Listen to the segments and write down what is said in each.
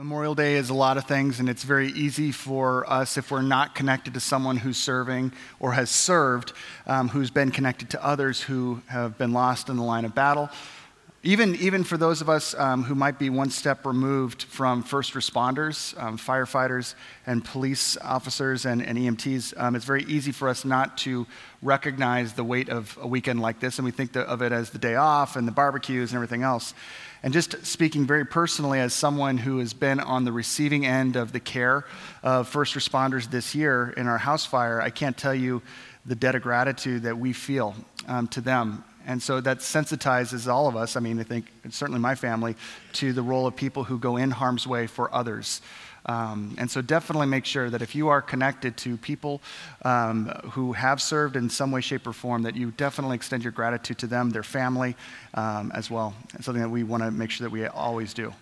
Memorial Day is a lot of things, and it's very easy for us, if we're not connected to someone who's serving or has served, um, who's been connected to others who have been lost in the line of battle. Even, even for those of us um, who might be one step removed from first responders, um, firefighters, and police officers and, and EMTs, um, it's very easy for us not to recognize the weight of a weekend like this, and we think of it as the day off and the barbecues and everything else. And just speaking very personally, as someone who has been on the receiving end of the care of first responders this year in our house fire, I can't tell you the debt of gratitude that we feel um, to them. And so that sensitizes all of us, I mean, I think certainly my family, to the role of people who go in harm's way for others. Um, and so definitely make sure that if you are connected to people um, who have served in some way, shape, or form, that you definitely extend your gratitude to them, their family um, as well. It's something that we want to make sure that we always do.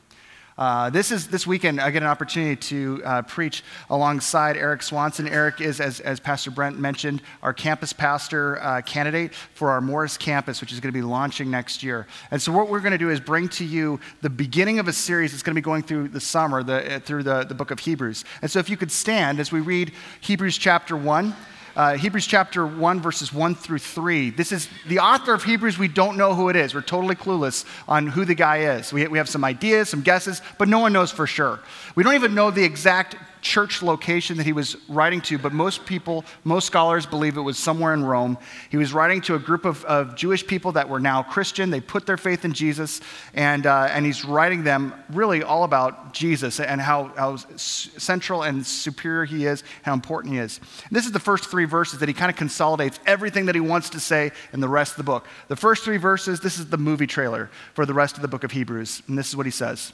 Uh, this is this weekend. I get an opportunity to uh, preach alongside Eric Swanson. Eric is, as, as Pastor Brent mentioned, our campus pastor uh, candidate for our Morris campus, which is going to be launching next year. And so, what we're going to do is bring to you the beginning of a series that's going to be going through the summer, the, through the, the book of Hebrews. And so, if you could stand as we read Hebrews chapter one. Uh, Hebrews chapter 1, verses 1 through 3. This is the author of Hebrews. We don't know who it is. We're totally clueless on who the guy is. We, we have some ideas, some guesses, but no one knows for sure. We don't even know the exact church location that he was writing to, but most people, most scholars believe it was somewhere in Rome. He was writing to a group of, of Jewish people that were now Christian. They put their faith in Jesus, and, uh, and he's writing them really all about Jesus and how, how central and superior he is, how important he is. And this is the first three verses that he kind of consolidates everything that he wants to say in the rest of the book. The first three verses, this is the movie trailer for the rest of the book of Hebrews, and this is what he says.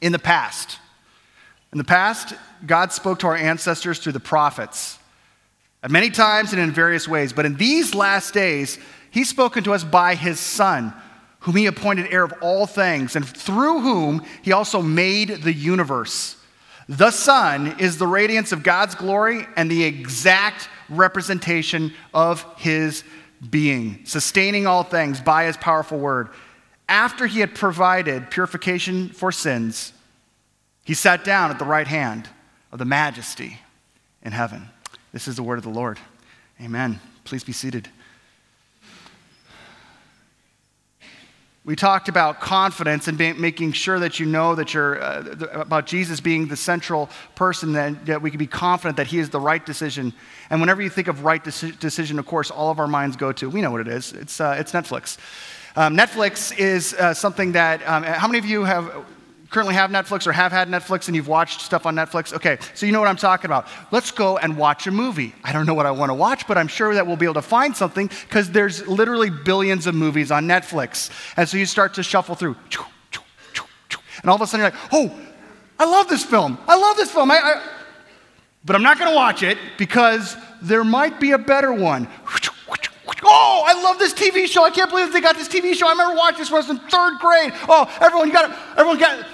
In the past, in the past, God spoke to our ancestors through the prophets at many times and in various ways. But in these last days, He's spoken to us by His Son, whom He appointed heir of all things, and through whom He also made the universe. The Son is the radiance of God's glory and the exact representation of His being, sustaining all things by His powerful word. After He had provided purification for sins, he sat down at the right hand of the majesty in heaven. This is the word of the Lord. Amen. Please be seated. We talked about confidence and making sure that you know that you're uh, about Jesus being the central person, that, that we can be confident that He is the right decision. And whenever you think of right deci- decision, of course, all of our minds go to we know what it is. It's, uh, it's Netflix. Um, Netflix is uh, something that, um, how many of you have currently have Netflix or have had Netflix and you've watched stuff on Netflix, okay, so you know what I'm talking about. Let's go and watch a movie. I don't know what I want to watch, but I'm sure that we'll be able to find something because there's literally billions of movies on Netflix. And so you start to shuffle through. And all of a sudden you're like, oh, I love this film. I love this film. I, I... But I'm not going to watch it because there might be a better one. Oh, I love this TV show. I can't believe they got this TV show. I remember watching this when I was in third grade. Oh, everyone, you got it. Everyone got it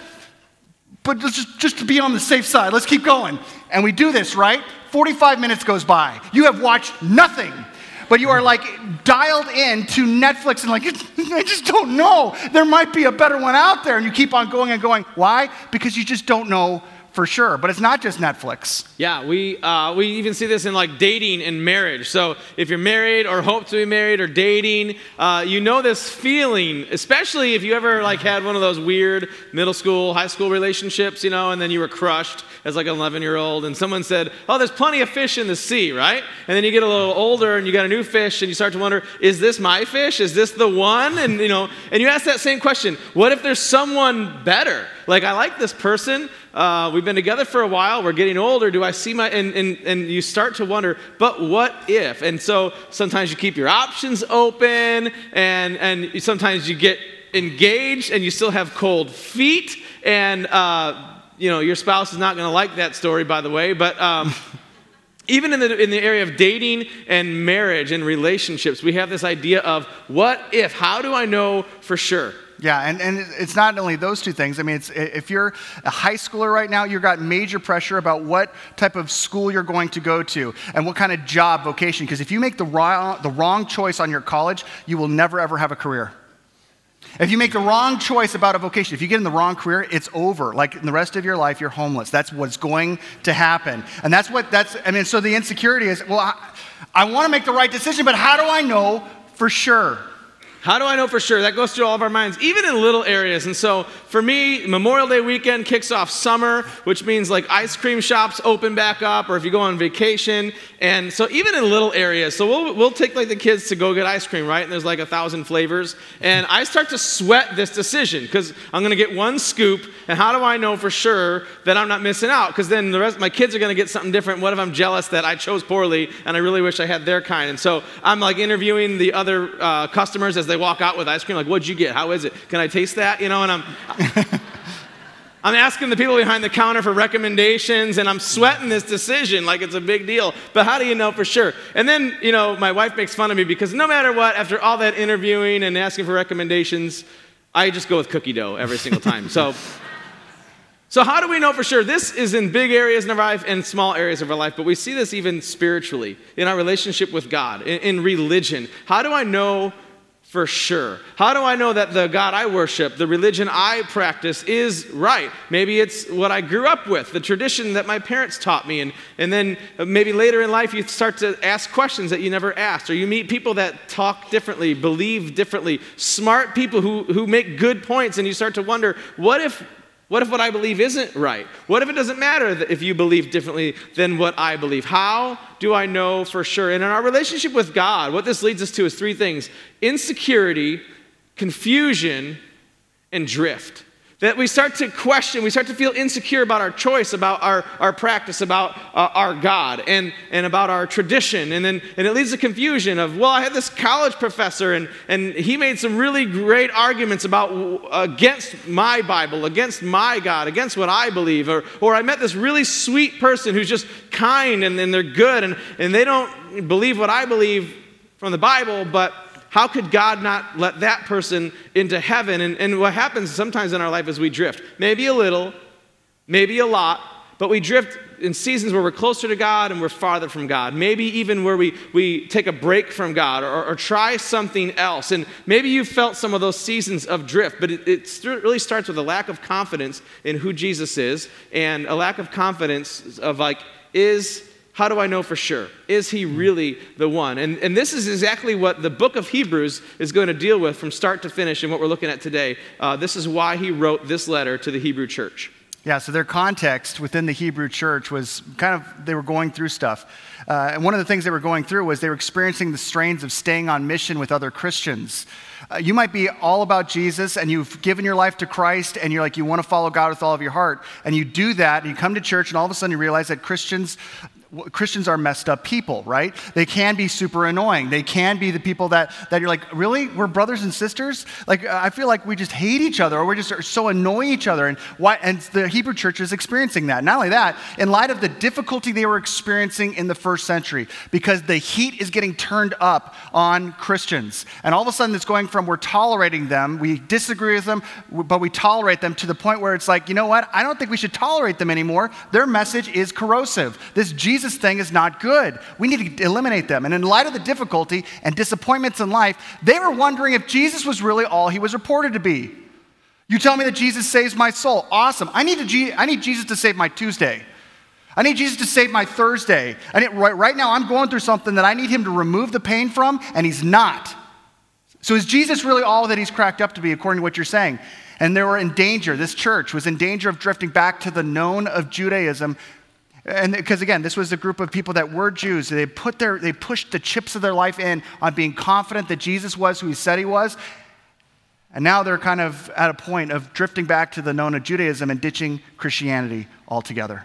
but just, just to be on the safe side, let's keep going. And we do this, right? 45 minutes goes by. You have watched nothing, but you are mm. like dialed in to Netflix and like, I just don't know. There might be a better one out there. And you keep on going and going. Why? Because you just don't know for sure. But it's not just Netflix. Yeah, we, uh, we even see this in like dating and marriage. So if you're married or hope to be married or dating, uh, you know this feeling, especially if you ever like had one of those weird middle school, high school relationships, you know, and then you were crushed as like an 11 year old and someone said, oh, there's plenty of fish in the sea, right? And then you get a little older and you got a new fish and you start to wonder, is this my fish? Is this the one? And you know, and you ask that same question, what if there's someone better? Like, I like this person. Uh, we've been together for a while. We're getting older. Do I see my. And, and, and you start to wonder, but what if? And so sometimes you keep your options open, and, and sometimes you get engaged and you still have cold feet. And, uh, you know, your spouse is not going to like that story, by the way. But. Um, even in the, in the area of dating and marriage and relationships, we have this idea of what if? How do I know for sure? Yeah, and, and it's not only those two things. I mean, if you're a high schooler right now, you've got major pressure about what type of school you're going to go to and what kind of job, vocation. Because if you make the wrong, the wrong choice on your college, you will never, ever have a career. If you make the wrong choice about a vocation, if you get in the wrong career, it's over. Like in the rest of your life, you're homeless. That's what's going to happen. And that's what that's, I mean, so the insecurity is, well, I, I want to make the right decision, but how do I know for sure? How do I know for sure? That goes through all of our minds, even in little areas. And so for me, Memorial Day weekend kicks off summer, which means like ice cream shops open back up, or if you go on vacation. And so even in little areas, so we'll, we'll take like the kids to go get ice cream, right? And there's like a thousand flavors. And I start to sweat this decision because I'm going to get one scoop. And how do I know for sure that I'm not missing out? Because then the rest, my kids are going to get something different. What if I'm jealous that I chose poorly and I really wish I had their kind? And so I'm like interviewing the other uh, customers as they walk out with ice cream, like, what'd you get? How is it? Can I taste that? You know, and I'm. I'm asking the people behind the counter for recommendations and I'm sweating this decision like it's a big deal. But how do you know for sure? And then, you know, my wife makes fun of me because no matter what, after all that interviewing and asking for recommendations, I just go with cookie dough every single time. So so, how do we know for sure? This is in big areas in our life and small areas of our life, but we see this even spiritually in our relationship with God, in, in religion. How do I know for sure? How do I know that the God I worship, the religion I practice, is right? Maybe it's what I grew up with, the tradition that my parents taught me. And, and then maybe later in life, you start to ask questions that you never asked, or you meet people that talk differently, believe differently, smart people who, who make good points, and you start to wonder what if what if what I believe isn't right? What if it doesn't matter if you believe differently than what I believe? How do I know for sure? And in our relationship with God, what this leads us to is three things insecurity, confusion, and drift. That we start to question, we start to feel insecure about our choice, about our, our practice, about uh, our God, and, and about our tradition. And then and it leads to confusion of, well, I had this college professor, and, and he made some really great arguments about against my Bible, against my God, against what I believe. Or, or I met this really sweet person who's just kind and, and they're good, and, and they don't believe what I believe from the Bible, but how could God not let that person into heaven? And, and what happens sometimes in our life is we drift. Maybe a little, maybe a lot, but we drift in seasons where we're closer to God and we're farther from God. Maybe even where we, we take a break from God or, or try something else. And maybe you've felt some of those seasons of drift, but it, it really starts with a lack of confidence in who Jesus is and a lack of confidence of like, is how do I know for sure? Is he really the one? And, and this is exactly what the book of Hebrews is going to deal with from start to finish and what we're looking at today. Uh, this is why he wrote this letter to the Hebrew church. Yeah, so their context within the Hebrew church was kind of, they were going through stuff. Uh, and one of the things they were going through was they were experiencing the strains of staying on mission with other Christians. Uh, you might be all about Jesus and you've given your life to Christ and you're like, you want to follow God with all of your heart. And you do that and you come to church and all of a sudden you realize that Christians Christians are messed up people, right? They can be super annoying. They can be the people that, that you're like, really? We're brothers and sisters? Like, I feel like we just hate each other or we just so annoy each other. And, why, and the Hebrew church is experiencing that. Not only that, in light of the difficulty they were experiencing in the first century, because the heat is getting turned up on Christians. And all of a sudden, it's going from we're tolerating them, we disagree with them, but we tolerate them to the point where it's like, you know what? I don't think we should tolerate them anymore. Their message is corrosive. This Jesus Jesus thing is not good. We need to eliminate them. And in light of the difficulty and disappointments in life, they were wondering if Jesus was really all he was reported to be. You tell me that Jesus saves my soul. Awesome. I need, to, I need Jesus to save my Tuesday. I need Jesus to save my Thursday. I need, right, right now, I'm going through something that I need him to remove the pain from, and he's not. So, is Jesus really all that he's cracked up to be, according to what you're saying? And they were in danger. This church was in danger of drifting back to the known of Judaism and because again, this was a group of people that were Jews. They put their, they pushed the chips of their life in on being confident that Jesus was who he said he was. And now they're kind of at a point of drifting back to the known of Judaism and ditching Christianity altogether.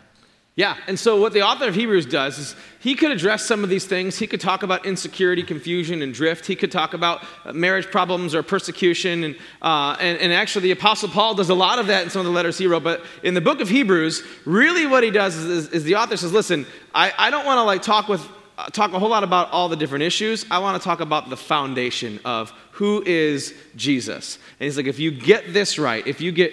Yeah, and so what the author of Hebrews does is he could address some of these things. He could talk about insecurity, confusion, and drift. He could talk about uh, marriage problems or persecution. And, uh, and, and, actually, the Apostle Paul does a lot of that in some of the letters he wrote. But in the book of Hebrews, really what he does is, is, is the author says, listen, I, I don't want to like talk with uh, talk a whole lot about all the different issues. I want to talk about the foundation of who is Jesus. And he's like, if you get this right, if you get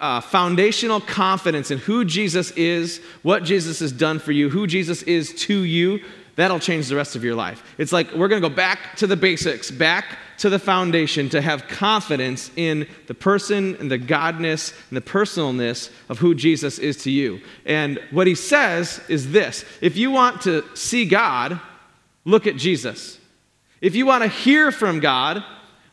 uh, foundational confidence in who Jesus is, what Jesus has done for you, who Jesus is to you, that'll change the rest of your life. It's like we're going to go back to the basics, back to the foundation to have confidence in the person and the godness and the personalness of who Jesus is to you. And what he says is this if you want to see God, look at Jesus. If you want to hear from God,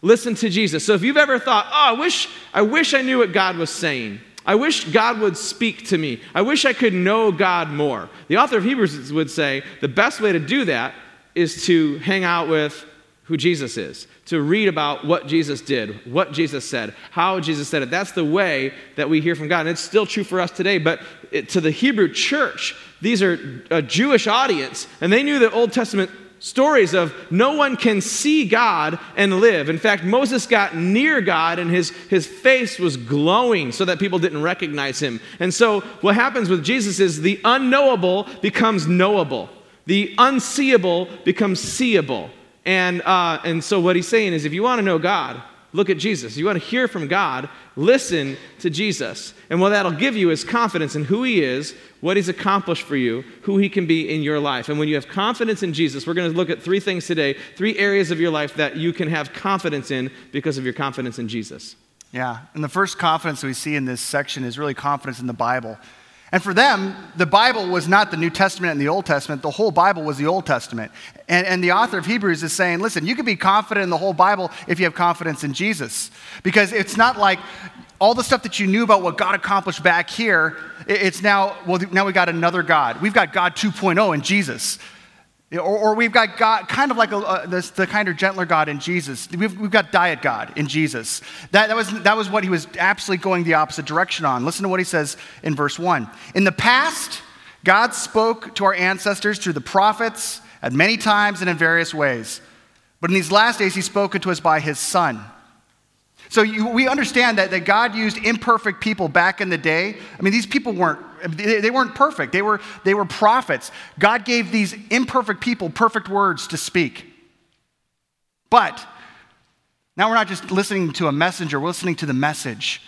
listen to Jesus. So if you've ever thought, oh, I wish, I wish I knew what God was saying. I wish God would speak to me. I wish I could know God more. The author of Hebrews would say the best way to do that is to hang out with who Jesus is, to read about what Jesus did, what Jesus said, how Jesus said it. That's the way that we hear from God. And it's still true for us today, but it, to the Hebrew church, these are a Jewish audience, and they knew the Old Testament stories of no one can see God and live. In fact, Moses got near God and his, his face was glowing so that people didn't recognize him. And so, what happens with Jesus is the unknowable becomes knowable, the unseeable becomes seeable. And, uh, and so, what he's saying is if you want to know God, look at Jesus. You want to hear from God, listen to Jesus. And what that'll give you is confidence in who he is, what he's accomplished for you, who he can be in your life. And when you have confidence in Jesus, we're going to look at three things today, three areas of your life that you can have confidence in because of your confidence in Jesus. Yeah, and the first confidence we see in this section is really confidence in the Bible. And for them, the Bible was not the New Testament and the Old Testament. The whole Bible was the Old Testament. And, and, the author of Hebrews is saying, listen, you can be confident in the whole Bible if you have confidence in Jesus. Because it's not like all the stuff that you knew about what God accomplished back here, it's now, well, now we got another God. We've got God 2.0 in Jesus. Or, or, we've got God, kind of like a, this, the kind of gentler God in Jesus. We've, we've got diet God in Jesus. That, that, was, that was what he was absolutely going the opposite direction on. Listen to what he says in verse 1. In the past, God spoke to our ancestors through the prophets at many times and in various ways. But in these last days, he's spoken to us by his Son. So you, we understand that, that God used imperfect people back in the day. I mean, these people weren't they, weren't perfect, they were, they were prophets. God gave these imperfect people perfect words to speak. But now we're not just listening to a messenger, we're listening to the message.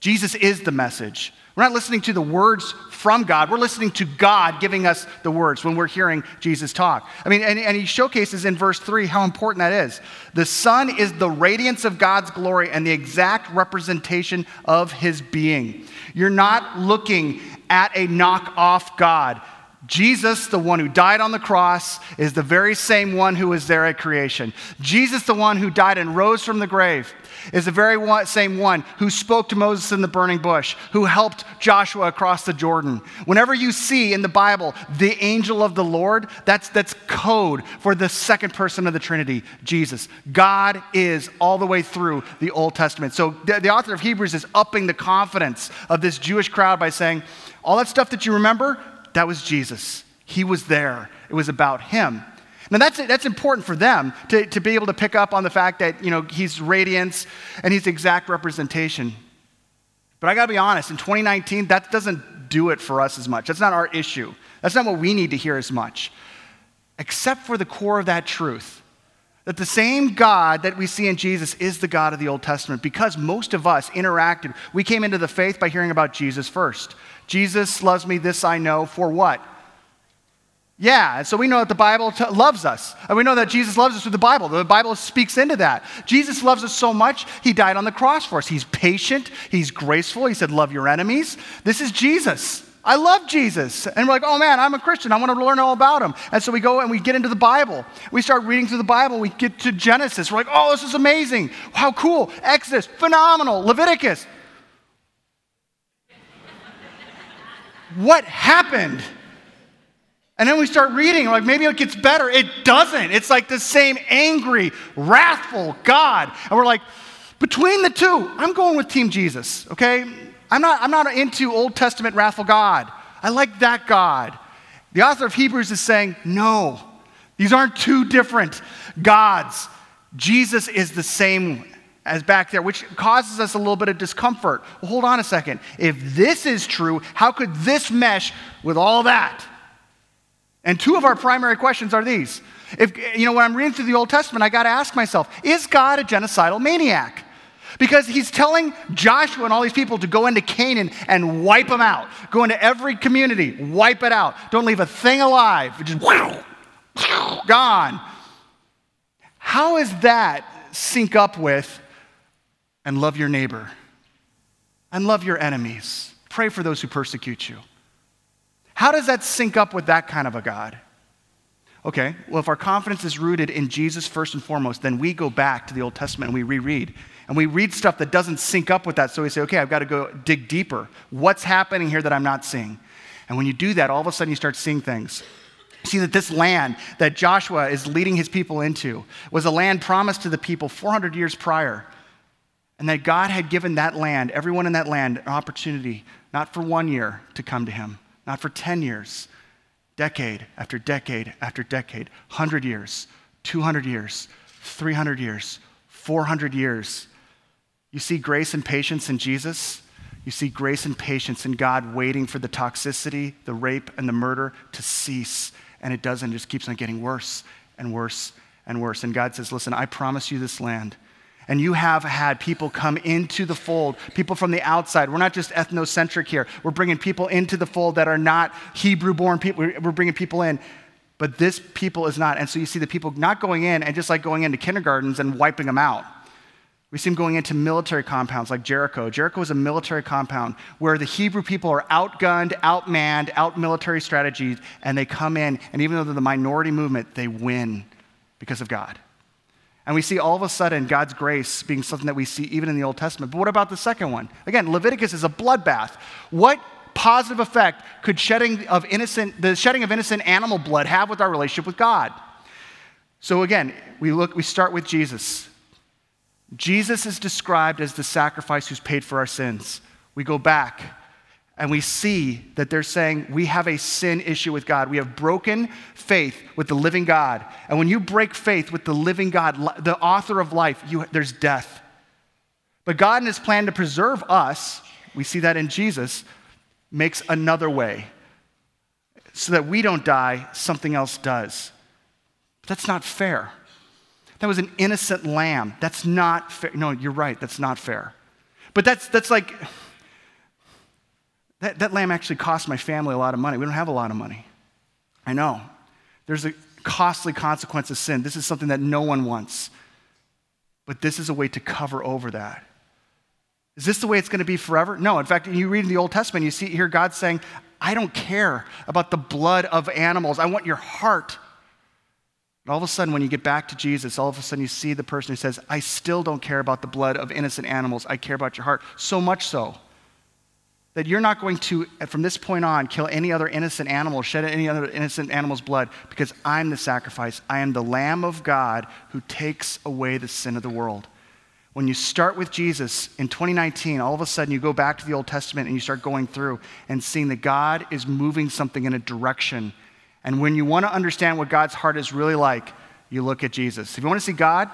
Jesus is the message. We're not listening to the words from God. We're listening to God giving us the words when we're hearing Jesus talk. I mean, and, and, he showcases in verse 3 how important that is. The Son is the radiance of God's glory and the exact representation of his being. You're not looking at a knockoff God. Jesus, the one who died on the cross, is the very same one who was there at creation. Jesus, the one who died and rose from the grave, is the very one, same one who spoke to Moses in the burning bush, who helped Joshua across the Jordan. Whenever you see in the Bible the angel of the Lord, that's, that's code for the second person of the Trinity, Jesus. God is all the way through the Old Testament. So the, the author of Hebrews is upping the confidence of this Jewish crowd by saying, all that stuff that you remember, that was Jesus. He was there. It was about him. Now, that's, that's important for them to, to be able to pick up on the fact that, you know, he's radiance and he's exact representation. But I got to be honest, in 2019, that doesn't do it for us as much. That's not our issue. That's not what we need to hear as much. Except for the core of that truth that the same God that we see in Jesus is the God of the Old Testament because most of us interacted. We came into the faith by hearing about Jesus first. Jesus loves me, this I know. For what? Yeah, and so we know that the Bible t- loves us. And we know that Jesus loves us through the Bible. The Bible speaks into that. Jesus loves us so much, he died on the cross for us. He's patient, he's graceful. He said, Love your enemies. This is Jesus. I love Jesus. And we're like, oh man, I'm a Christian. I want to learn all about him. And so we go and we get into the Bible. We start reading through the Bible. We get to Genesis. We're like, oh, this is amazing. How cool. Exodus, phenomenal. Leviticus. what happened? And then we start reading, like maybe it gets better. It doesn't. It's like the same angry, wrathful God. And we're like, between the two, I'm going with Team Jesus, okay? I'm not, I'm not into Old Testament wrathful God. I like that God. The author of Hebrews is saying, no, these aren't two different gods. Jesus is the same as back there, which causes us a little bit of discomfort. Well, hold on a second. If this is true, how could this mesh with all that? And two of our primary questions are these. If, you know, when I'm reading through the Old Testament, I got to ask myself, is God a genocidal maniac? Because he's telling Joshua and all these people to go into Canaan and wipe them out. Go into every community, wipe it out. Don't leave a thing alive. Just gone. How is that sync up with and love your neighbor and love your enemies? Pray for those who persecute you. How does that sync up with that kind of a God? Okay, well, if our confidence is rooted in Jesus first and foremost, then we go back to the Old Testament and we reread. And we read stuff that doesn't sync up with that. So we say, okay, I've got to go dig deeper. What's happening here that I'm not seeing? And when you do that, all of a sudden you start seeing things. See that this land that Joshua is leading his people into was a land promised to the people 400 years prior. And that God had given that land, everyone in that land, an opportunity, not for one year to come to him, not for 10 years, decade after decade after decade, 100 years, 200 years, 300 years, 400 years. You see grace and patience in Jesus. You see grace and patience in God waiting for the toxicity, the rape, and the murder to cease. And it doesn't, it just keeps on getting worse and worse and worse. And God says, Listen, I promise you this land. And you have had people come into the fold, people from the outside. We're not just ethnocentric here. We're bringing people into the fold that are not Hebrew born people. We're bringing people in. But this people is not. And so you see the people not going in and just like going into kindergartens and wiping them out. We see them going into military compounds like Jericho. Jericho is a military compound where the Hebrew people are outgunned, outmanned, out military strategies, and they come in, and even though they're the minority movement, they win because of God. And we see all of a sudden God's grace being something that we see even in the Old Testament. But what about the second one? Again, Leviticus is a bloodbath. What positive effect could shedding of innocent, the shedding of innocent animal blood have with our relationship with God? So again, we look, we start with Jesus. Jesus is described as the sacrifice who's paid for our sins. We go back and we see that they're saying we have a sin issue with God. We have broken faith with the living God. And when you break faith with the living God, the author of life, you, there's death. But God, in his plan to preserve us, we see that in Jesus, makes another way. So that we don't die, something else does. But that's not fair. That was an innocent lamb. That's not fair. No, you're right. That's not fair. But that's, that's like, that, that lamb actually cost my family a lot of money. We don't have a lot of money. I know. There's a costly consequence of sin. This is something that no one wants. But this is a way to cover over that. Is this the way it's going to be forever? No. In fact, you read in the Old Testament, you see here God saying, I don't care about the blood of animals. I want your heart. And all of a sudden, when you get back to Jesus, all of a sudden you see the person who says, I still don't care about the blood of innocent animals. I care about your heart. So much so that you're not going to, uh, from this point on, kill any other innocent animal, shed any other innocent animal's blood, because I'm the sacrifice. I am the Lamb of God who takes away the sin of the world. When you start with Jesus in 2019, all of a sudden you go back to the Old Testament and you start going through and seeing that God is moving something in a direction and when you want to understand what God's heart is really like, you look at Jesus. If you want to see God,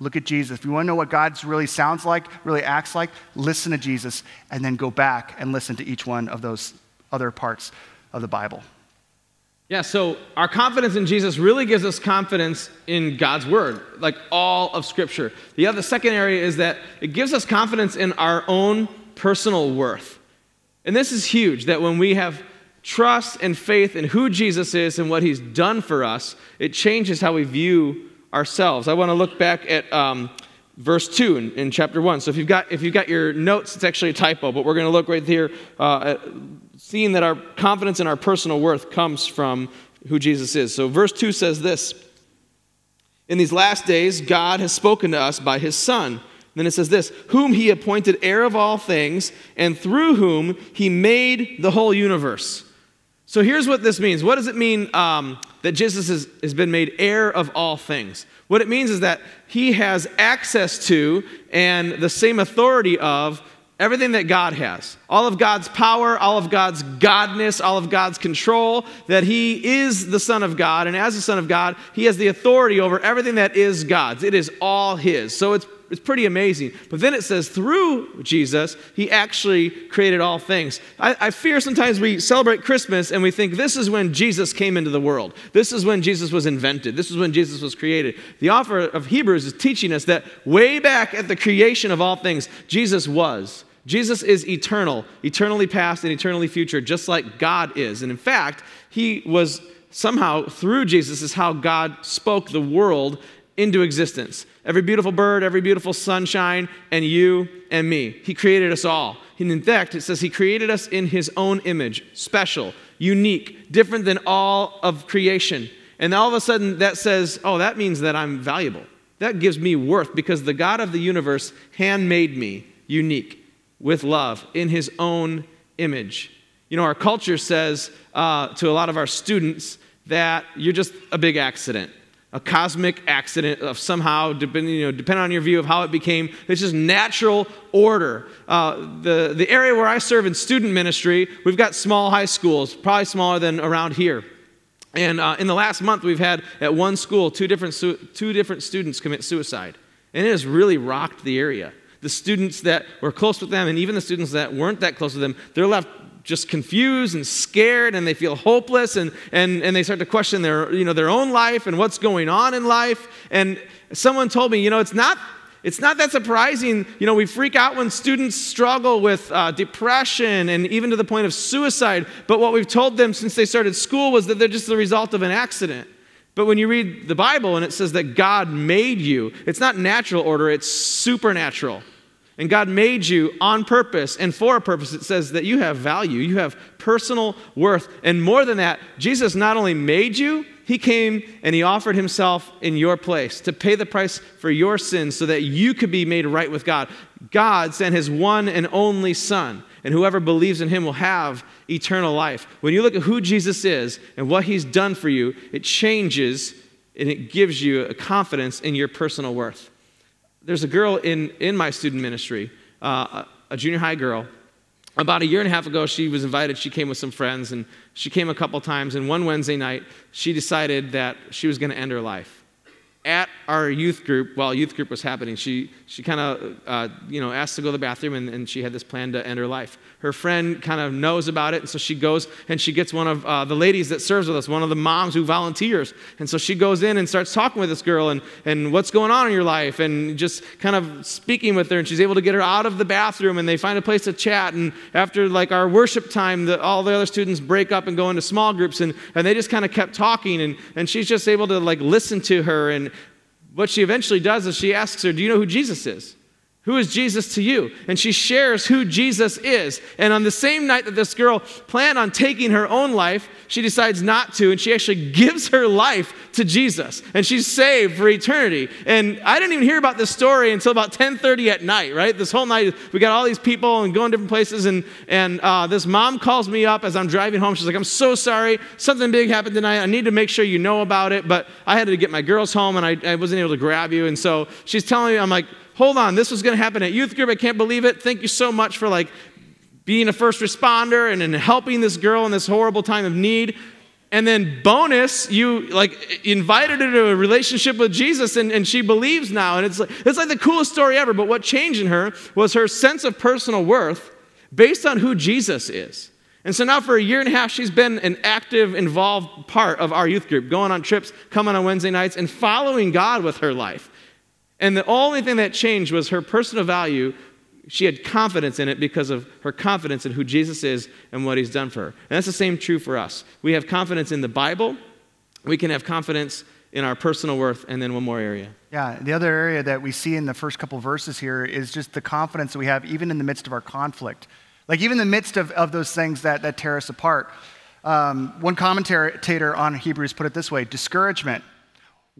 look at Jesus. If you want to know what God's really sounds like, really acts like, listen to Jesus, and then go back and listen to each one of those other parts of the Bible. Yeah, so our confidence in Jesus really gives us confidence in God's word, like all of Scripture. The other second area is that it gives us confidence in our own personal worth. And this is huge that when we have trust and faith in who Jesus is and what he's done for us, it changes how we view ourselves. I want to look back at um, verse 2 in, in, chapter 1. So if you've, got, if you've got your notes, it's actually a typo, but we're going to look right here, uh, seeing that our confidence in our personal worth comes from who Jesus is. So verse 2 says this In these last days, God has spoken to us by his Son then it says this whom he appointed heir of all things, and through whom he made the whole universe. So here's what this means. What does it mean um, that Jesus has, has been made heir of all things? What it means is that he has access to and the same authority of everything that God has. All of God's power, all of God's godness, all of God's control, that he is the Son of God. And as the Son of God, he has the authority over everything that is God's. It is all his. So it's it's pretty amazing. But then it says, through Jesus, he actually created all things. I, I, fear sometimes we celebrate Christmas and we think this is when Jesus came into the world. This is when Jesus was invented. This is when Jesus was created. The author of Hebrews is teaching us that way back at the creation of all things, Jesus was. Jesus is eternal, eternally past and eternally future, just like God is. And in fact, he was somehow, through Jesus, is how God spoke the world into existence. Every beautiful bird, every beautiful sunshine, and you and me. He created us all. And in fact, it says He created us in His own image, special, unique, different than all of creation. And all of a sudden, that says, oh, that means that I'm valuable. That gives me worth because the God of the universe handmade me unique with love in His own image. You know, our culture says uh, to a lot of our students that you're just a big accident a cosmic accident of somehow, depending, you know, depending on your view of how it became, it's just natural order. Uh, the, the area where I serve in student ministry, we've got small high schools, probably smaller than around here. And uh, in the last month, we've had at one school two different, su- two different students commit suicide. And it has really rocked the area. The students that were close with them, and even the students that weren't that close with them, they're left just confused and scared and they feel hopeless and, and, and they start to question their, you know, their own life and what's going on in life. And someone told me, you know, it's not, it's not that surprising. You know, we freak out when students struggle with uh, depression and even to the point of suicide. But what we've told them since they started school was that they're just the result of an accident. But when you read the Bible and it says that God made you, it's not natural order, it's supernatural. And God made you on purpose and for a purpose. It says that you have value, you have personal worth. And more than that, Jesus not only made you, he came and he offered himself in your place to pay the price for your sins so that you could be made right with God. God sent his one and only Son, and whoever believes in him will have eternal life. When you look at who Jesus is and what he's done for you, it changes and it gives you a confidence in your personal worth there's a girl in, in my student ministry, uh, a junior high girl. About a year and a half ago, she was invited. She came with some friends, and she came a couple times. And one Wednesday night, she decided that she was going to end her life at our youth group, while youth group was happening, she, she kind of, uh, you know, asked to go to the bathroom and, and, she had this plan to end her life. Her friend kind of knows about it, and so she goes and she gets one of uh, the ladies that serves with us, one of the moms who volunteers. And so she goes in and starts talking with this girl and, and what's going on in your life and just kind of speaking with her. And she's able to get her out of the bathroom and they find a place to chat. And after like our worship time, the, all the other students break up and go into small groups and, and they just kind of kept talking. And, and she's just able to like listen to her and, what she eventually does is she asks her, Do you know who Jesus is? Who is Jesus to you? And she shares who Jesus is. And on the same night that this girl planned on taking her own life, she decides not to, and she actually gives her life to Jesus. And she's saved for eternity. And I didn't even hear about this story until about 10:30 at night, right? This whole night, we got all these people and going different places. And, and uh, this mom calls me up as I'm driving home. She's like, I'm so sorry. Something big happened tonight. I need to make sure you know about it. But I had to get my girls home, and I, I wasn't able to grab you. And so she's telling me, I'm like, hold on, this was going to happen at youth group. I can't believe it. Thank you so much for like being a first responder and, helping this girl in this horrible time of need. And then bonus, you like invited her to a relationship with Jesus and, and she believes now. And it's like, it's like the coolest story ever. But what changed in her was her sense of personal worth based on who Jesus is. And so now for a year and a half, she's been an active, involved part of our youth group, going on trips, coming on Wednesday nights, and following God with her life. And the only thing that changed was her personal value. She had confidence in it because of her confidence in who Jesus is and what he's done for her. And that's the same true for us. We have confidence in the Bible, we can have confidence in our personal worth, and then one more area. Yeah, the other area that we see in the first couple verses here is just the confidence that we have even in the midst of our conflict. Like, even in the midst of, of those things that, that tear us apart. Um, one commentator on Hebrews put it this way discouragement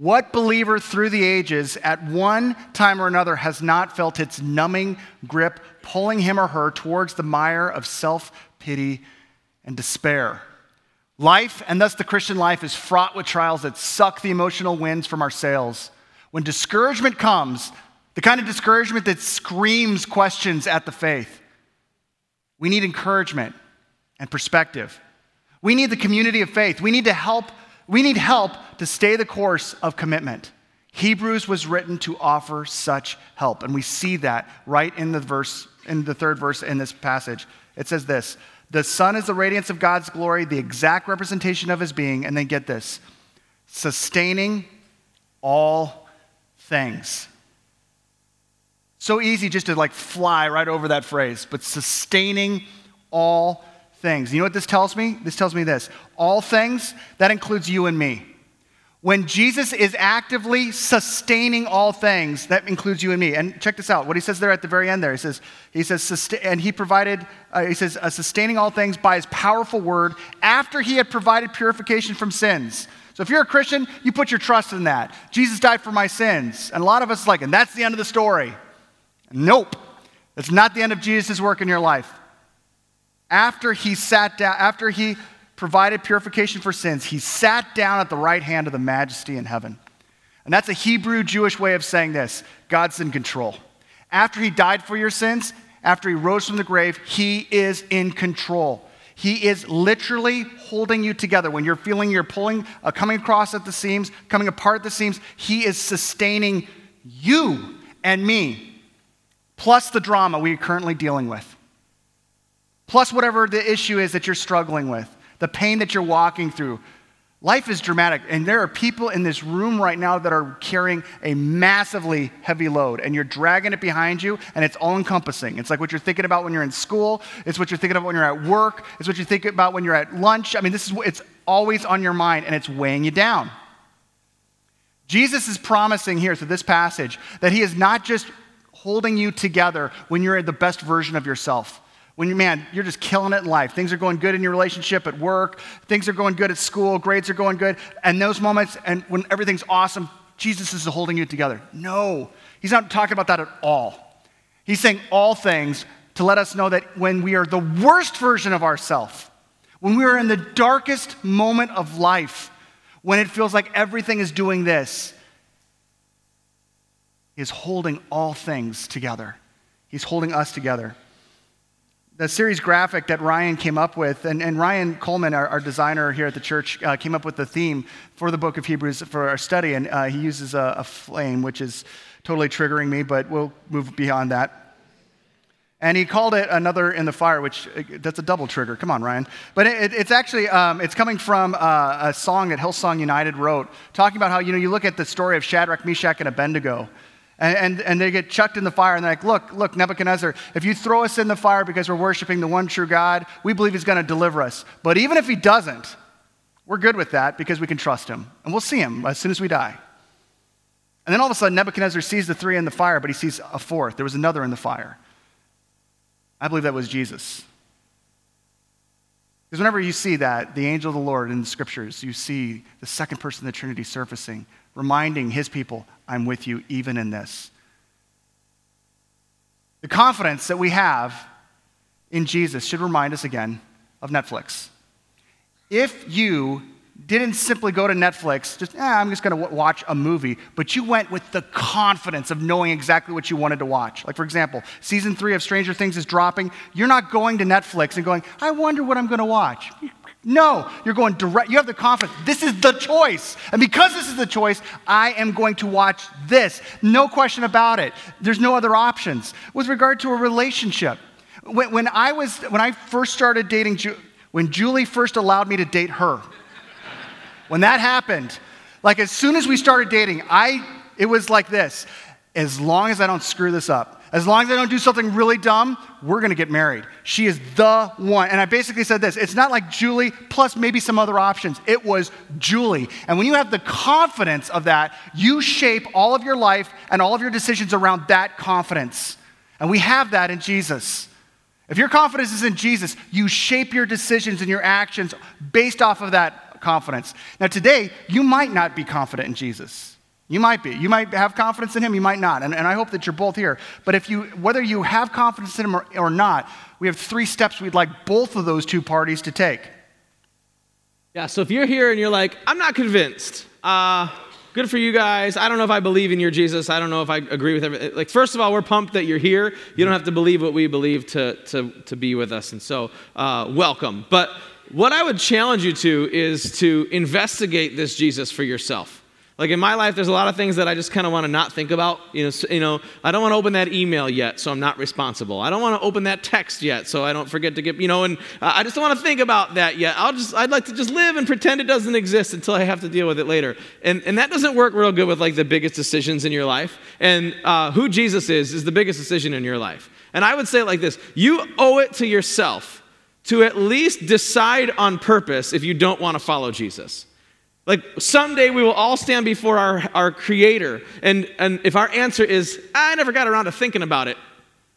what believer through the ages at one time or another has not felt its numbing grip pulling him or her towards the mire of self pity and despair? Life, and thus the Christian life, is fraught with trials that suck the emotional winds from our sails. When discouragement comes, the kind of discouragement that screams questions at the faith, we need encouragement and perspective. We need the community of faith. We need to help we need help to stay the course of commitment. Hebrews was written to offer such help, and we see that right in the verse, in the third verse in this passage. It says this The Son is the radiance of God's glory, the exact representation of his being, and then get this sustaining all things. So easy just to like fly right over that phrase, but sustaining all things. You know what this tells me? This tells me this all things, that includes you and me. When Jesus is actively sustaining all things, that includes you and me. And check this out. What he says there at the very end there, he says, he says, and he provided, uh, he says, uh, sustaining all things by his powerful word after he had provided purification from sins. So if you're a Christian, you put your trust in that. Jesus died for my sins. And a lot of us like, and that's the end of the story. Nope. That's not the end of Jesus' work in your life. After he sat down, after he provided purification for sins, he sat down at the right hand of the majesty in heaven. And that's a Hebrew Jewish way of saying this God's in control. After he died for your sins, after he rose from the grave, he is in control. He is literally holding you together. When you're feeling you're pulling, uh, coming across at the seams, coming apart at the seams, he is sustaining you and me, plus the drama we are currently dealing with, plus whatever the issue is that you're struggling with the pain that you're walking through. Life is dramatic, and there are people in this room right now that are carrying a massively heavy load, and you're dragging it behind you, and it's all encompassing. It's like what you're thinking about when you're in school, it's what you're thinking about when you're at work, it's what you think about when you're at lunch. I mean, this is it's always on your mind, and it's weighing you down. Jesus is promising here through this passage that he is not just holding you together when you're the best version of yourself when you, man, you're just killing it in life. Things are going good in your relationship at work, things are going good at school, grades are going good. And those moments, and when everything's awesome, Jesus is holding you together. No, he's not talking about that at all. He's saying all things to let us know that when we are the worst version of ourselves, when we are in the darkest moment of life, when it feels like everything is doing this, is holding all things together. He's holding us together the series graphic that Ryan came up with, and, and Ryan Coleman, our, our, designer here at the church, uh, came up with the theme for the book of Hebrews for our study, and uh, he uses a, a, flame, which is totally triggering me, but we'll move beyond that. And he called it another in the fire, which uh, that's a double trigger. Come on, Ryan. But it, it's actually um, it's coming from uh, a song that Hillsong United wrote, talking about how you know you look at the story of Shadrach, Meshach, and Abednego. And, and, and, they get chucked in the fire, and they're like, Look, look, Nebuchadnezzar, if you throw us in the fire because we're worshiping the one true God, we believe he's going to deliver us. But even if he doesn't, we're good with that because we can trust him. And we'll see him as soon as we die. And then all of a sudden, Nebuchadnezzar sees the three in the fire, but he sees a fourth. There was another in the fire. I believe that was Jesus. Because whenever you see that, the angel of the Lord in the scriptures, you see the second person of the Trinity surfacing, reminding his people, I'm with you even in this. The confidence that we have in Jesus should remind us again of Netflix. If you didn't simply go to Netflix, just, eh, I'm just going to w- watch a movie, but you went with the confidence of knowing exactly what you wanted to watch. Like, for example, season three of Stranger Things is dropping. You're not going to Netflix and going, I wonder what I'm going to watch. No, you're going direct. You have the confidence. This is the choice. And because this is the choice, I am going to watch this. No question about it. There's no other options. With regard to a relationship, when, when I was, when I first started dating, Ju- when Julie first allowed me to date her, when that happened, like as soon as we started dating, I, it was like this. As long as I don't screw this up, as long as I don't do something really dumb, we're going to get married. She is the one. And I basically said this it's not like Julie plus maybe some other options. It was Julie. And when you have the confidence of that, you shape all of your life and all of your decisions around that confidence. And we have that in Jesus. If your confidence is in Jesus, you shape your decisions and your actions based off of that confidence. Now, today, you might not be confident in Jesus. You might be. You might have confidence in him, you might not. And, and I hope that you're both here. But if you, whether you have confidence in him or, or not, we have three steps we'd like both of those two parties to take. Yeah, so if you're here and you're like, I'm not convinced, uh, good for you guys. I don't know if I believe in your Jesus. I don't know if I agree with everything. Like, first of all, we're pumped that you're here. You don't have to believe what we believe to, to, to be with us. And so, uh, welcome. But what I would challenge you to is to investigate this Jesus for yourself. Like in my life, there's a lot of things that I just kind of want to not think about. You know, you know, I don't want to open that email yet, so I'm not responsible. I don't want to open that text yet, so I don't forget to get, you know, and I just don't want to think about that yet. I'll just, I'd like to just live and pretend it doesn't exist until I have to deal with it later. And, and that doesn't work real good with like the biggest decisions in your life. And uh, who Jesus is, is the biggest decision in your life. And I would say it like this you owe it to yourself to at least decide on purpose if you don't want to follow Jesus. Like someday we will all stand before our, our Creator. And, and if our answer is, I never got around to thinking about it,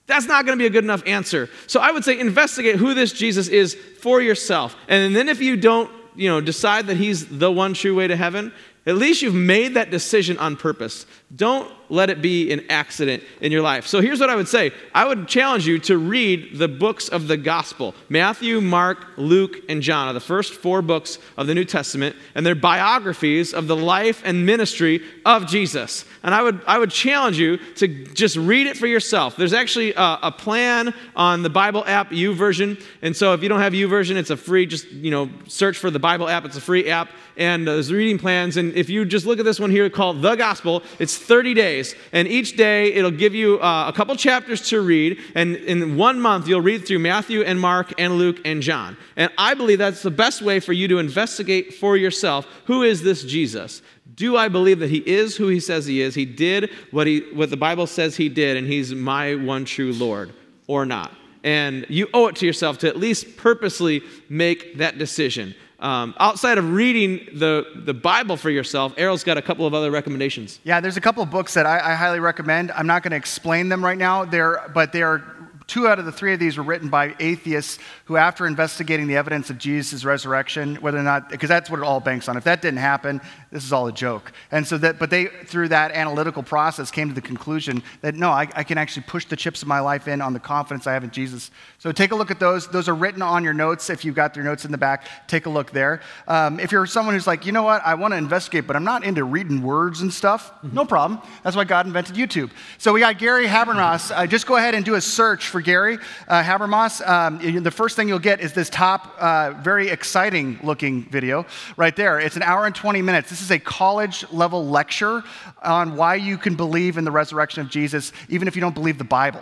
that's not going to be a good enough answer. So I would say investigate who this Jesus is for yourself. And then if you don't, you know, decide that he's the one true way to heaven, at least you've made that decision on purpose. Don't let it be an accident in your life. So here's what I would say I would challenge you to read the books of the gospel Matthew, Mark, Luke, and John are the first four books of the New Testament, and they're biographies of the life and ministry of Jesus. And I would, I would challenge you to just read it for yourself. There's actually a, a plan on the Bible app, U YouVersion. And so if you don't have U YouVersion, it's a free, just, you know, search for the Bible app. It's a free app. And uh, reading plans. And if you just look at this one here called The Gospel, it's 30 days. And each day it'll give you uh, a couple chapters to read. And in one month, you'll read through Matthew and Mark and Luke and John. And I believe that's the best way for you to investigate for yourself who is this Jesus? Do I believe that he is who he says he is? He did what, he, what the Bible says he did, and he's my one true Lord, or not? And you owe it to yourself to at least purposely make that decision. Um, outside of reading the, the Bible for yourself, Errol's got a couple of other recommendations. Yeah, there's a couple of books that I, I highly recommend. I'm not going to explain them right now, They're, but they are two out of the three of these were written by atheists who, after investigating the evidence of Jesus' resurrection, whether or not, because that's what it all banks on. If that didn't happen, this is all a joke. And so that, but they, through that analytical process, came to the conclusion that no, I, I can actually push the chips of my life in on the confidence I have in Jesus. So take a look at those. Those are written on your notes. If you've got your notes in the back, take a look there. Um, if you're someone who's like, you know what, I want to investigate, but I'm not into reading words and stuff, mm-hmm. no problem. That's why God invented YouTube. So we got Gary Habermas. Uh, just go ahead and do a search for Gary uh, Habermas. Um, the first thing you'll get is this top, uh, very exciting looking video right there. It's an hour and 20 minutes. This is a college level lecture on why you can believe in the resurrection of Jesus, even if you don't believe the Bible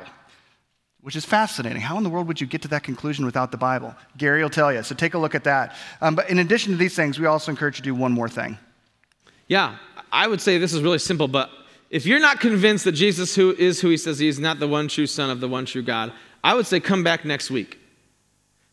which is fascinating. How in the world would you get to that conclusion without the Bible? Gary will tell you. So take a look at that. Um, but in addition to these things, we also encourage you to do one more thing. Yeah, I would say this is really simple, but if you're not convinced that Jesus who is who he says he is, not the one true Son of the one true God, I would say come back next week.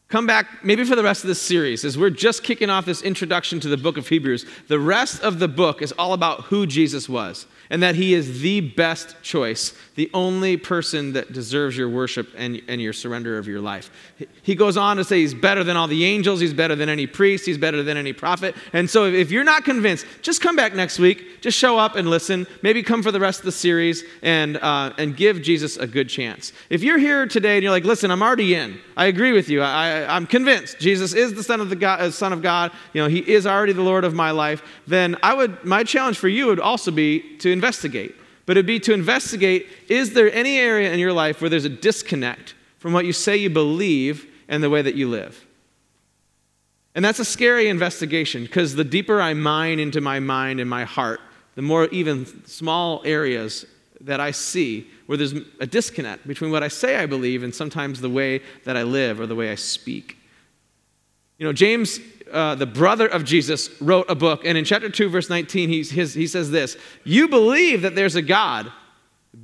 Come back maybe for the rest of this series, as we're just kicking off this introduction to the book of Hebrews. The rest of the book is all about who Jesus was and that he is the best choice, the only person that deserves your worship and, and your surrender of your life. He goes on to say he's better than all the angels, he's better than any priest, he's better than any prophet. And so if you're not convinced, just come back next week, just show up and listen. Maybe come for the rest of the series and, uh, and give Jesus a good chance. If you're here today and you're like, listen, I'm already in, I agree with you, I, I'm convinced Jesus is the Son of, the God, uh, Son of God, you know, he is already the Lord of my life, then I would, my challenge for you would also be to investigate. But it'd be to investigate is there any area in your life where there's a disconnect from what you say you believe and the way that you live? And that's a scary investigation because the deeper I mine into my mind and my heart, the more even small areas that I see where there's a disconnect between what I say I believe and sometimes the way that I live or the way I speak. You know, James uh, the brother of Jesus, wrote a book. And in chapter 2, verse 19, he, his, he says this You believe that there's a God.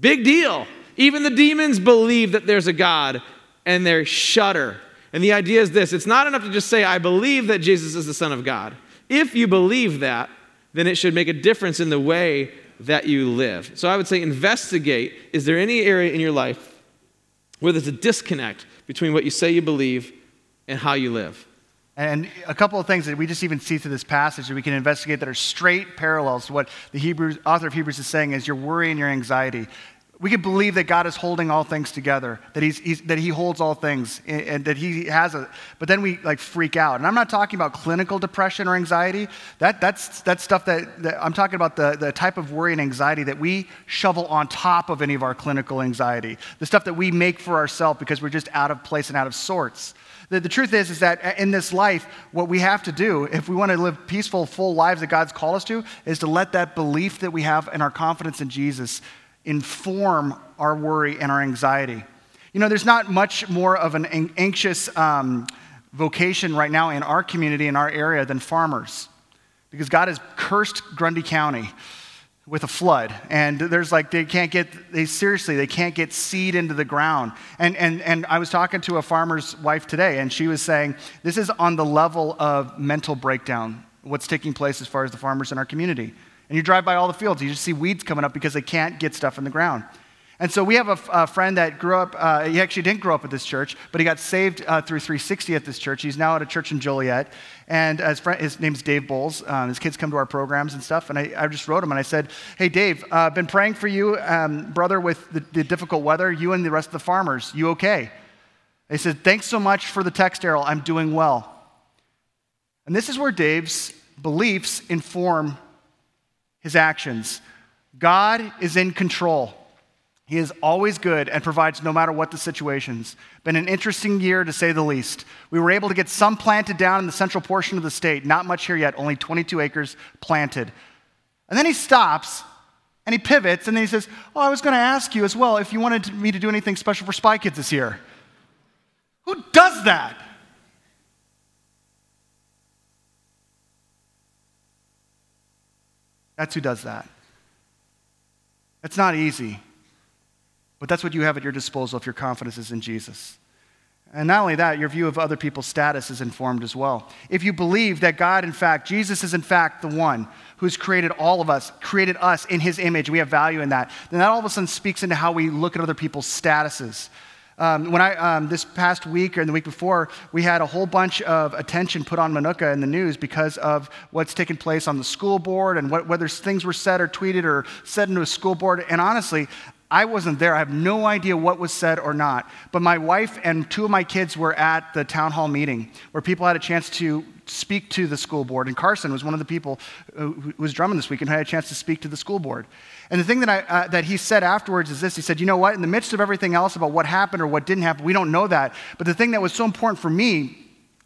Big deal. Even the demons believe that there's a God and they shudder. And the idea is this it's not enough to just say, I believe that Jesus is the Son of God. If you believe that, then it should make a difference in the way that you live. So I would say, investigate is there any area in your life where there's a disconnect between what you say you believe and how you live? And a couple of things that we just even see through this passage that we can investigate that are straight parallels to what the Hebrews, author of Hebrews is saying is your worry and your anxiety. We can believe that God is holding all things together, that, he's, he's, that He holds all things, and, and that He has a. But then we like freak out, and I'm not talking about clinical depression or anxiety. That, that's, that's stuff that, that I'm talking about the, the type of worry and anxiety that we shovel on top of any of our clinical anxiety, the stuff that we make for ourselves because we're just out of place and out of sorts. The, the truth is, is that in this life, what we have to do, if we want to live peaceful, full lives that God's called us to, is to let that belief that we have and our confidence in Jesus inform our worry and our anxiety. You know, there's not much more of an anxious um, vocation right now in our community, in our area, than farmers. Because God has cursed Grundy County with a flood and there's like they can't get they seriously they can't get seed into the ground and and and i was talking to a farmer's wife today and she was saying this is on the level of mental breakdown what's taking place as far as the farmers in our community. And you drive by all the fields, you just see weeds coming up because they can't get stuff in the ground. And so we have a, friend that grew up, uh, he actually didn't grow up at this church, but he got saved uh, through 360 at this church. He's now at a church in Joliet. And his, friend, his name's Dave Bowles. Um, his kids come to our programs and stuff. And I, I just wrote him and I said, Hey, Dave, I've uh, been praying for you, um, brother, with the, the difficult weather, you and the rest of the farmers. You okay? He said, Thanks so much for the text, Errol. I'm doing well. And this is where Dave's beliefs inform his actions. God is in control. He is always good and provides no matter what the situations. Been an interesting year to say the least. We were able to get some planted down in the central portion of the state. Not much here yet, only 22 acres planted. And then he stops and he pivots and then he says, Oh, I was going to ask you as well if you wanted me to do anything special for Spy Kids this year. Who does that? That's who does that. It's not easy. But that's what you have at your disposal if your confidence is in Jesus. And not only that, your view of other people's status is informed as well. If you believe that God, in fact, Jesus is in fact the one who's created all of us, created us in his image, we have value in that, then that all of a sudden speaks into how we look at other people's statuses. Um, when I, um, this past week or the week before, we had a whole bunch of attention put on Minooka in the news because of what's taken place on the school board and what, whether things were said or tweeted or said into a school board. And honestly, I wasn't there. I have no idea what was said or not. But my wife and two of my kids were at the town hall meeting where people had a chance to speak to the school board. And Carson was one of the people who was drumming this week and had a chance to speak to the school board. And the thing that, I, uh, that he said afterwards is this he said, You know what? In the midst of everything else about what happened or what didn't happen, we don't know that. But the thing that was so important for me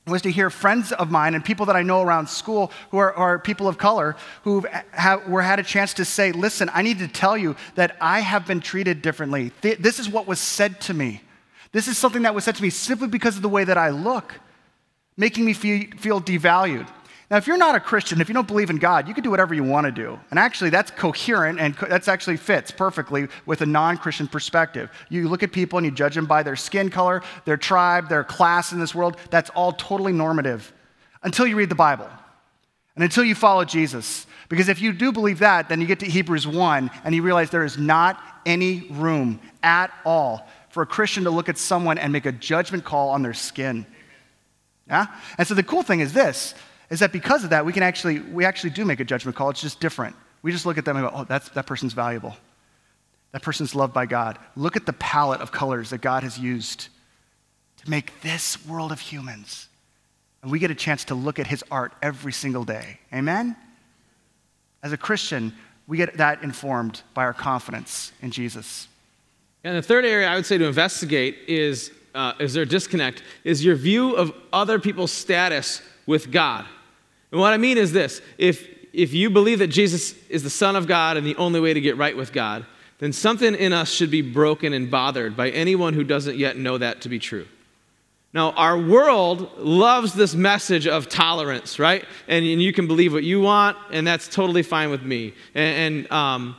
was to hear friends of mine and people that I know around school who are, are people of color who have were had a chance to say, listen, I need to tell you that I have been treated differently. Th- this is what was said to me. This is something that was said to me simply because of the way that I look, making me feel, feel devalued. Now, if you're not a Christian, if you don't believe in God, you can do whatever you want to do. And actually, that's coherent and co- that's actually fits perfectly with a non Christian perspective. You look at people and you judge them by their skin color, their tribe, their class in this world. That's all totally normative until you read the Bible and until you follow Jesus. Because if you do believe that, then you get to Hebrews 1 and you realize there is not any room at all for a Christian to look at someone and make a judgment call on their skin. Yeah? And so the cool thing is this is that because of that, we can actually, we actually do make a judgment call. It's just different. We just look at them and go, oh, that's, that person's valuable. That person's loved by God. Look at the palette of colors that God has used to make this world of humans. And we get a chance to look at his art every single day. Amen? As a Christian, we get that informed by our confidence in Jesus. And the third area I would say to investigate is, uh, is there a disconnect, is your view of other people's status with God. And what I mean is this if, if you believe that Jesus is the Son of God and the only way to get right with God, then something in us should be broken and bothered by anyone who doesn't yet know that to be true. Now, our world loves this message of tolerance, right? And, and you can believe what you want, and that's totally fine with me. And, and um,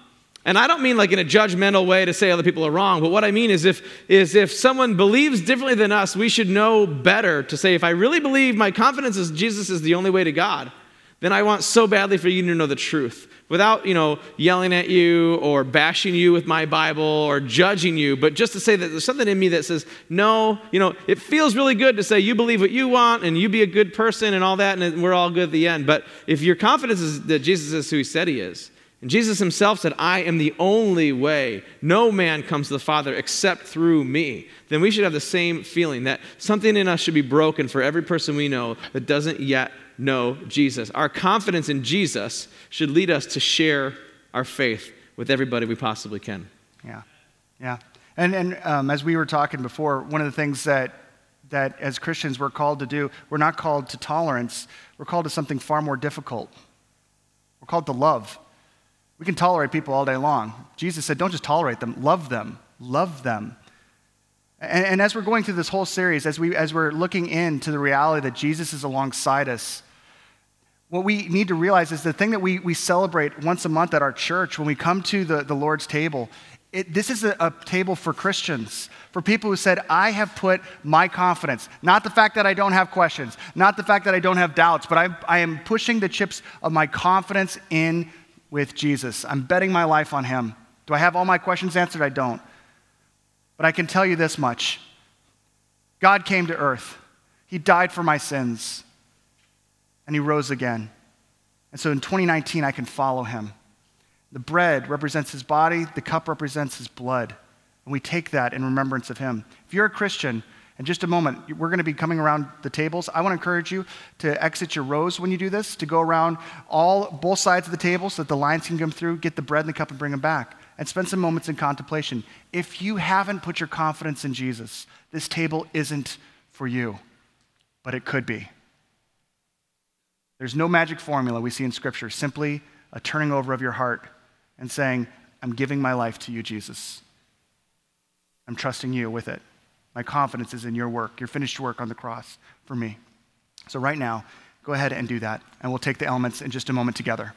and I don't mean like in a judgmental way to say other people are wrong, but what I mean is if, is if someone believes differently than us, we should know better to say, if I really believe my confidence is Jesus is the only way to God, then I want so badly for you to know the truth without, you know, yelling at you or bashing you with my Bible or judging you, but just to say that there's something in me that says, no, you know, it feels really good to say you believe what you want and you be a good person and all that, and we're all good at the end. But if your confidence is that Jesus is who he said he is, and Jesus himself said, I am the only way. No man comes to the Father except through me. Then we should have the same feeling that something in us should be broken for every person we know that doesn't yet know Jesus. Our confidence in Jesus should lead us to share our faith with everybody we possibly can. Yeah, yeah. And, and um, as we were talking before, one of the things that, that as Christians we're called to do, we're not called to tolerance, we're called to something far more difficult. We're called to love. We can tolerate people all day long. Jesus said, don't just tolerate them, love them. Love them. And, and, as we're going through this whole series, as, we, as we're looking into the reality that Jesus is alongside us, what we need to realize is the thing that we, we celebrate once a month at our church when we come to the, the Lord's table It, this is a, a, table for Christians, for people who said, I have put my confidence, not the fact that I don't have questions, not the fact that I don't have doubts, but I, I am pushing the chips of my confidence in with Jesus. I'm betting my life on Him. Do I have all my questions answered? I don't. But I can tell you this much God came to earth, He died for my sins, and He rose again. And so in 2019, I can follow Him. The bread represents his body, the cup represents his blood. And we take that in remembrance of him. If you're a Christian, in just a moment, we're going to be coming around the tables. I want to encourage you to exit your rows when you do this, to go around all both sides of the table so that the lines can come through, get the bread and the cup and bring them back, and spend some moments in contemplation. If you haven't put your confidence in Jesus, this table isn't for you, but it could be. There's no magic formula we see in Scripture, simply a turning over of your heart and saying, I'm giving my life to you, Jesus. I'm trusting you with it. My confidence is in your work, your finished work on the cross for me. So, right now, go ahead and do that, and we'll take the elements in just a moment together.